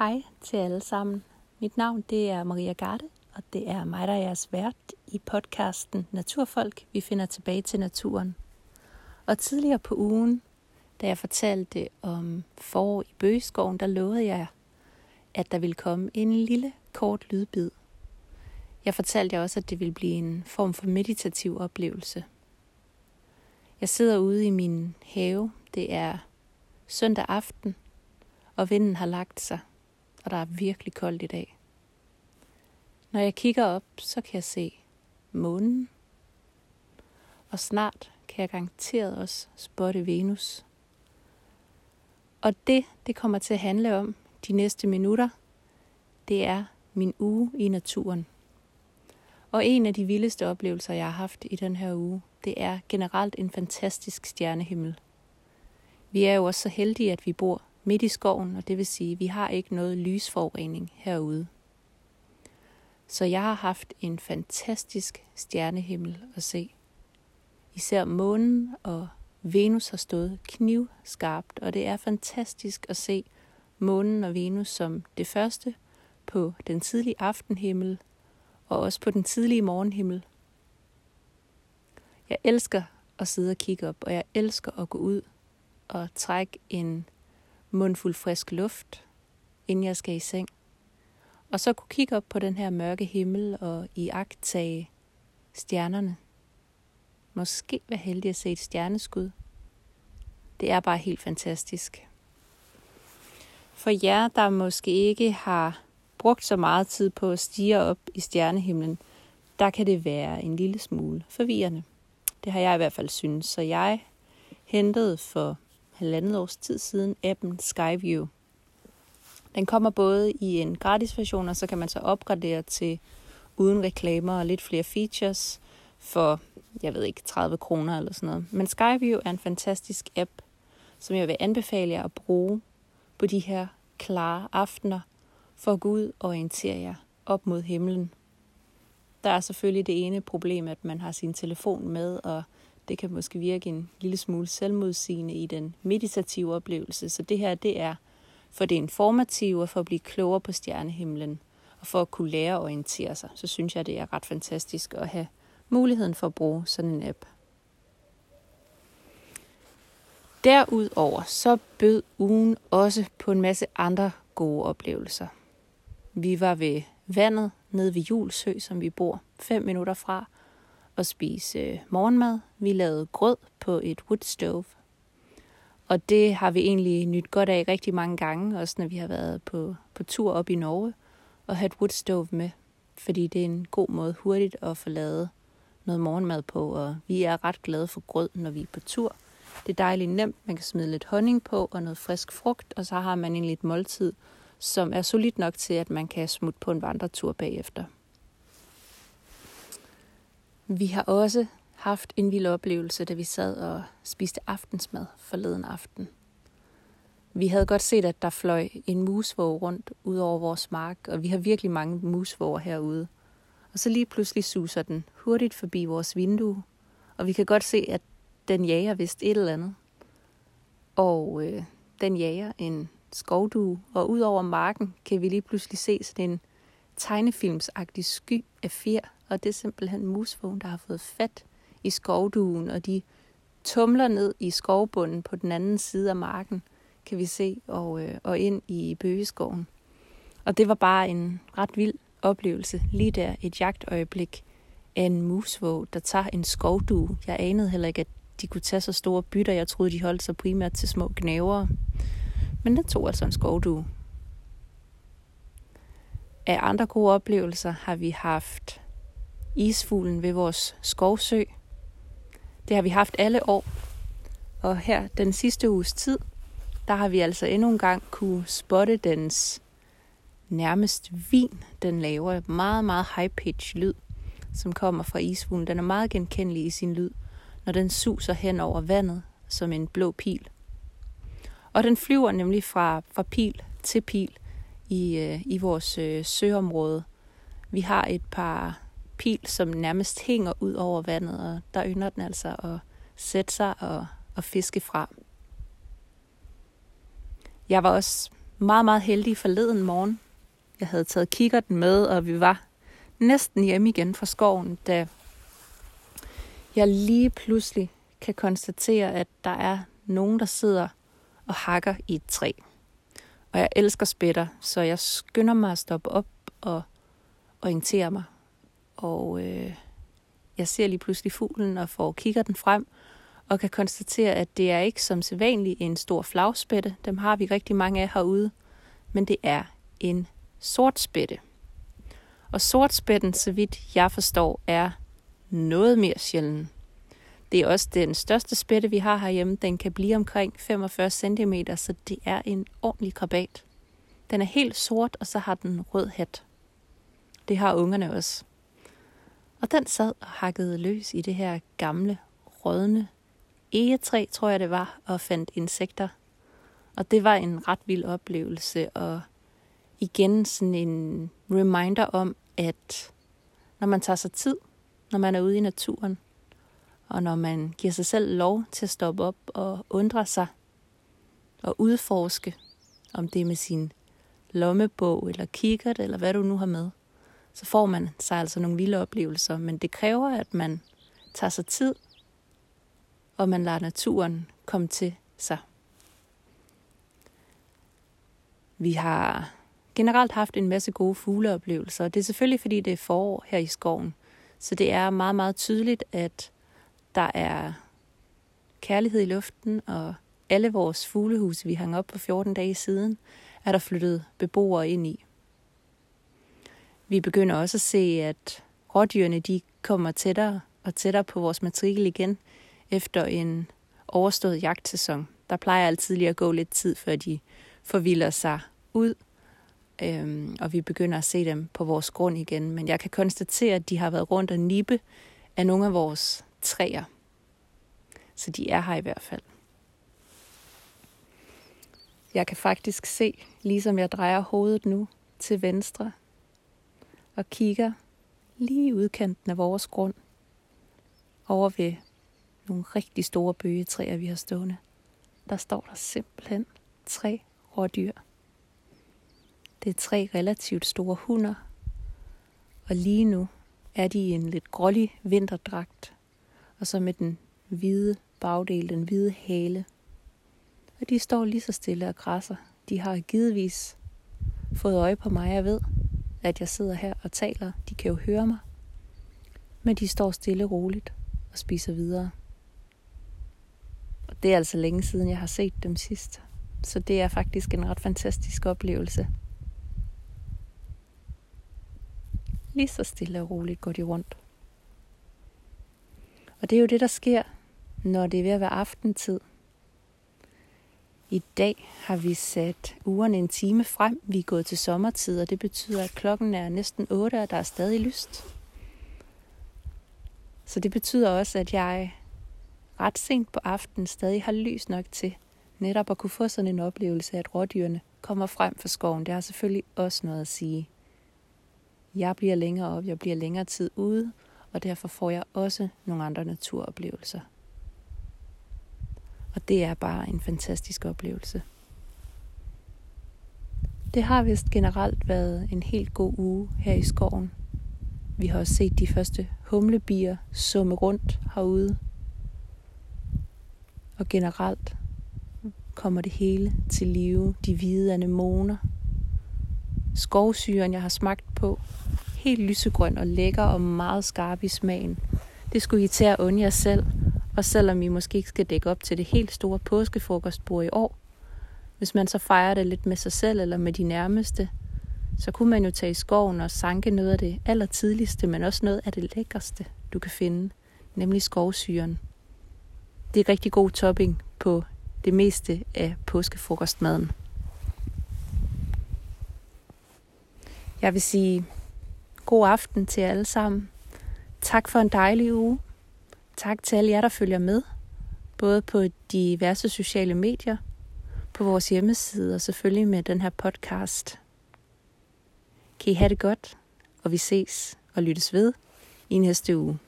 Hej til alle sammen. Mit navn det er Maria Garde, og det er mig, der er jeres vært i podcasten Naturfolk. Vi finder tilbage til naturen. Og tidligere på ugen, da jeg fortalte om forår i Bøgeskoven, der lovede jeg, at der ville komme en lille kort lydbid. Jeg fortalte jer også, at det ville blive en form for meditativ oplevelse. Jeg sidder ude i min have. Det er søndag aften, og vinden har lagt sig og der er virkelig koldt i dag. Når jeg kigger op, så kan jeg se månen, og snart kan jeg garanteret også spotte Venus. Og det, det kommer til at handle om de næste minutter, det er min uge i naturen. Og en af de vildeste oplevelser, jeg har haft i den her uge, det er generelt en fantastisk stjernehimmel. Vi er jo også så heldige, at vi bor midt i skoven, og det vil sige, at vi har ikke noget lysforurening herude. Så jeg har haft en fantastisk stjernehimmel at se. Især månen og Venus har stået knivskarpt, og det er fantastisk at se månen og Venus som det første på den tidlige aftenhimmel og også på den tidlige morgenhimmel. Jeg elsker at sidde og kigge op, og jeg elsker at gå ud og trække en mundfuld frisk luft, inden jeg skal i seng. Og så kunne kigge op på den her mørke himmel og i tage stjernerne. Måske være heldig at se et stjerneskud. Det er bare helt fantastisk. For jer, der måske ikke har brugt så meget tid på at stige op i stjernehimlen, der kan det være en lille smule forvirrende. Det har jeg i hvert fald synes, så jeg hentede for halvandet års tid siden appen Skyview. Den kommer både i en gratis version, og så kan man så opgradere til uden reklamer og lidt flere features for, jeg ved ikke, 30 kroner eller sådan noget. Men Skyview er en fantastisk app, som jeg vil anbefale jer at bruge på de her klare aftener, for at gå ud og orientere jer op mod himlen. Der er selvfølgelig det ene problem, at man har sin telefon med, og det kan måske virke en lille smule selvmodsigende i den meditative oplevelse. Så det her, det er for det informative og for at blive klogere på stjernehimlen og for at kunne lære at orientere sig. Så synes jeg, det er ret fantastisk at have muligheden for at bruge sådan en app. Derudover så bød ugen også på en masse andre gode oplevelser. Vi var ved vandet nede ved Julsø, som vi bor fem minutter fra, at spise øh, morgenmad. Vi lavede grød på et wood stove. Og det har vi egentlig nyt godt af rigtig mange gange, også når vi har været på, på tur op i Norge, og have et wood stove med. Fordi det er en god måde hurtigt at få lavet noget morgenmad på, og vi er ret glade for grød, når vi er på tur. Det er dejligt nemt, man kan smide lidt honning på og noget frisk frugt, og så har man egentlig et måltid, som er solidt nok til, at man kan smutte på en vandretur bagefter. Vi har også haft en vild oplevelse, da vi sad og spiste aftensmad forleden aften. Vi havde godt set, at der fløj en musvåg rundt ud over vores mark, og vi har virkelig mange musvåger herude. Og så lige pludselig suser den hurtigt forbi vores vindue, og vi kan godt se, at den jager vist et eller andet. Og øh, den jager en skovdue, og ud over marken kan vi lige pludselig se sådan en tegnefilmsagtig sky af fjer, og det er simpelthen musvågen, der har fået fat i skovduen, og de tumler ned i skovbunden på den anden side af marken, kan vi se, og, øh, og ind i bøgeskoven. Og det var bare en ret vild oplevelse, lige der et jagtøjeblik af en musvåg, der tager en skovdue. Jeg anede heller ikke, at de kunne tage så store bytter. Jeg troede, de holdt sig primært til små gnævere. Men det tog altså en skovdue. Af andre gode oplevelser har vi haft isfuglen ved vores skovsø. Det har vi haft alle år. Og her den sidste uges tid, der har vi altså endnu en gang kunne spotte dens nærmest vin, den laver. Meget, meget high-pitch lyd, som kommer fra isfuglen. Den er meget genkendelig i sin lyd, når den suser hen over vandet som en blå pil. Og den flyver nemlig fra, fra pil til pil i, øh, i vores øh, søområde. Vi har et par pil, som nærmest hænger ud over vandet, og der ynder den altså at sætte sig og, og fiske fra. Jeg var også meget, meget heldig forleden morgen. Jeg havde taget kikkerten med, og vi var næsten hjemme igen fra skoven, da jeg lige pludselig kan konstatere, at der er nogen, der sidder og hakker i et træ. Og jeg elsker spætter, så jeg skynder mig at stoppe op og orientere mig. Og øh, jeg ser lige pludselig fuglen og får kigger den frem, og kan konstatere, at det er ikke som sædvanligt en stor flagspætte. Dem har vi rigtig mange af herude. Men det er en sortspætte. Og sortspætten, så vidt jeg forstår, er noget mere sjælden. Det er også den største spætte, vi har herhjemme. Den kan blive omkring 45 cm, så det er en ordentlig krabat. Den er helt sort, og så har den rød hat. Det har ungerne også. Og den sad og hakkede løs i det her gamle, rådne egetræ, tror jeg det var, og fandt insekter. Og det var en ret vild oplevelse, og igen sådan en reminder om, at når man tager sig tid, når man er ude i naturen, og når man giver sig selv lov til at stoppe op og undre sig og udforske, om det er med sin lommebog eller kikkert eller hvad du nu har med, så får man sig altså nogle vilde oplevelser. Men det kræver, at man tager sig tid, og man lader naturen komme til sig. Vi har generelt haft en masse gode fugleoplevelser, og det er selvfølgelig, fordi det er forår her i skoven. Så det er meget, meget tydeligt, at der er kærlighed i luften, og alle vores fuglehuse, vi hang op på 14 dage siden, er der flyttet beboere ind i. Vi begynder også at se, at rådyrene de kommer tættere og tættere på vores matrikel igen efter en overstået jagtsæson. Der plejer altid lige at gå lidt tid, før de forvilder sig ud, øhm, og vi begynder at se dem på vores grund igen. Men jeg kan konstatere, at de har været rundt og nippe af nogle af vores træer. Så de er her i hvert fald. Jeg kan faktisk se, ligesom jeg drejer hovedet nu til venstre og kigger lige udkanten af vores grund over ved nogle rigtig store bøgetræer, vi har stående. Der står der simpelthen tre rådyr. Det er tre relativt store hunder, og lige nu er de i en lidt grålig vinterdragt, og så med den hvide bagdel, den hvide hale. Og de står lige så stille og græsser. De har givetvis fået øje på mig jeg ved, at jeg sidder her og taler. De kan jo høre mig. Men de står stille og roligt og spiser videre. Og det er altså længe siden, jeg har set dem sidst. Så det er faktisk en ret fantastisk oplevelse. Lige så stille og roligt går de rundt. Og det er jo det, der sker, når det er ved at være aftentid. I dag har vi sat ugerne en time frem. Vi er gået til sommertid, og det betyder, at klokken er næsten 8, og der er stadig lyst. Så det betyder også, at jeg ret sent på aftenen stadig har lys nok til netop at kunne få sådan en oplevelse at rådyrene kommer frem fra skoven. Det har selvfølgelig også noget at sige. Jeg bliver længere op, jeg bliver længere tid ude, og derfor får jeg også nogle andre naturoplevelser. Og det er bare en fantastisk oplevelse. Det har vist generelt været en helt god uge her i skoven. Vi har også set de første humlebier summe rundt herude. Og generelt kommer det hele til live. De hvide anemoner. Skovsyren, jeg har smagt på. Helt lysegrøn og lækker og meget skarp i smagen. Det skulle I tage at jer selv, og selvom I måske ikke skal dække op til det helt store påskefrokostbord i år, hvis man så fejrer det lidt med sig selv eller med de nærmeste, så kunne man jo tage i skoven og sanke noget af det allertidligste, men også noget af det lækkerste, du kan finde, nemlig skovsyren. Det er rigtig god topping på det meste af påskefrokostmaden. Jeg vil sige god aften til alle sammen. Tak for en dejlig uge. Tak til alle jer, der følger med, både på diverse sociale medier, på vores hjemmeside og selvfølgelig med den her podcast. Kan I have det godt, og vi ses og lyttes ved i næste uge.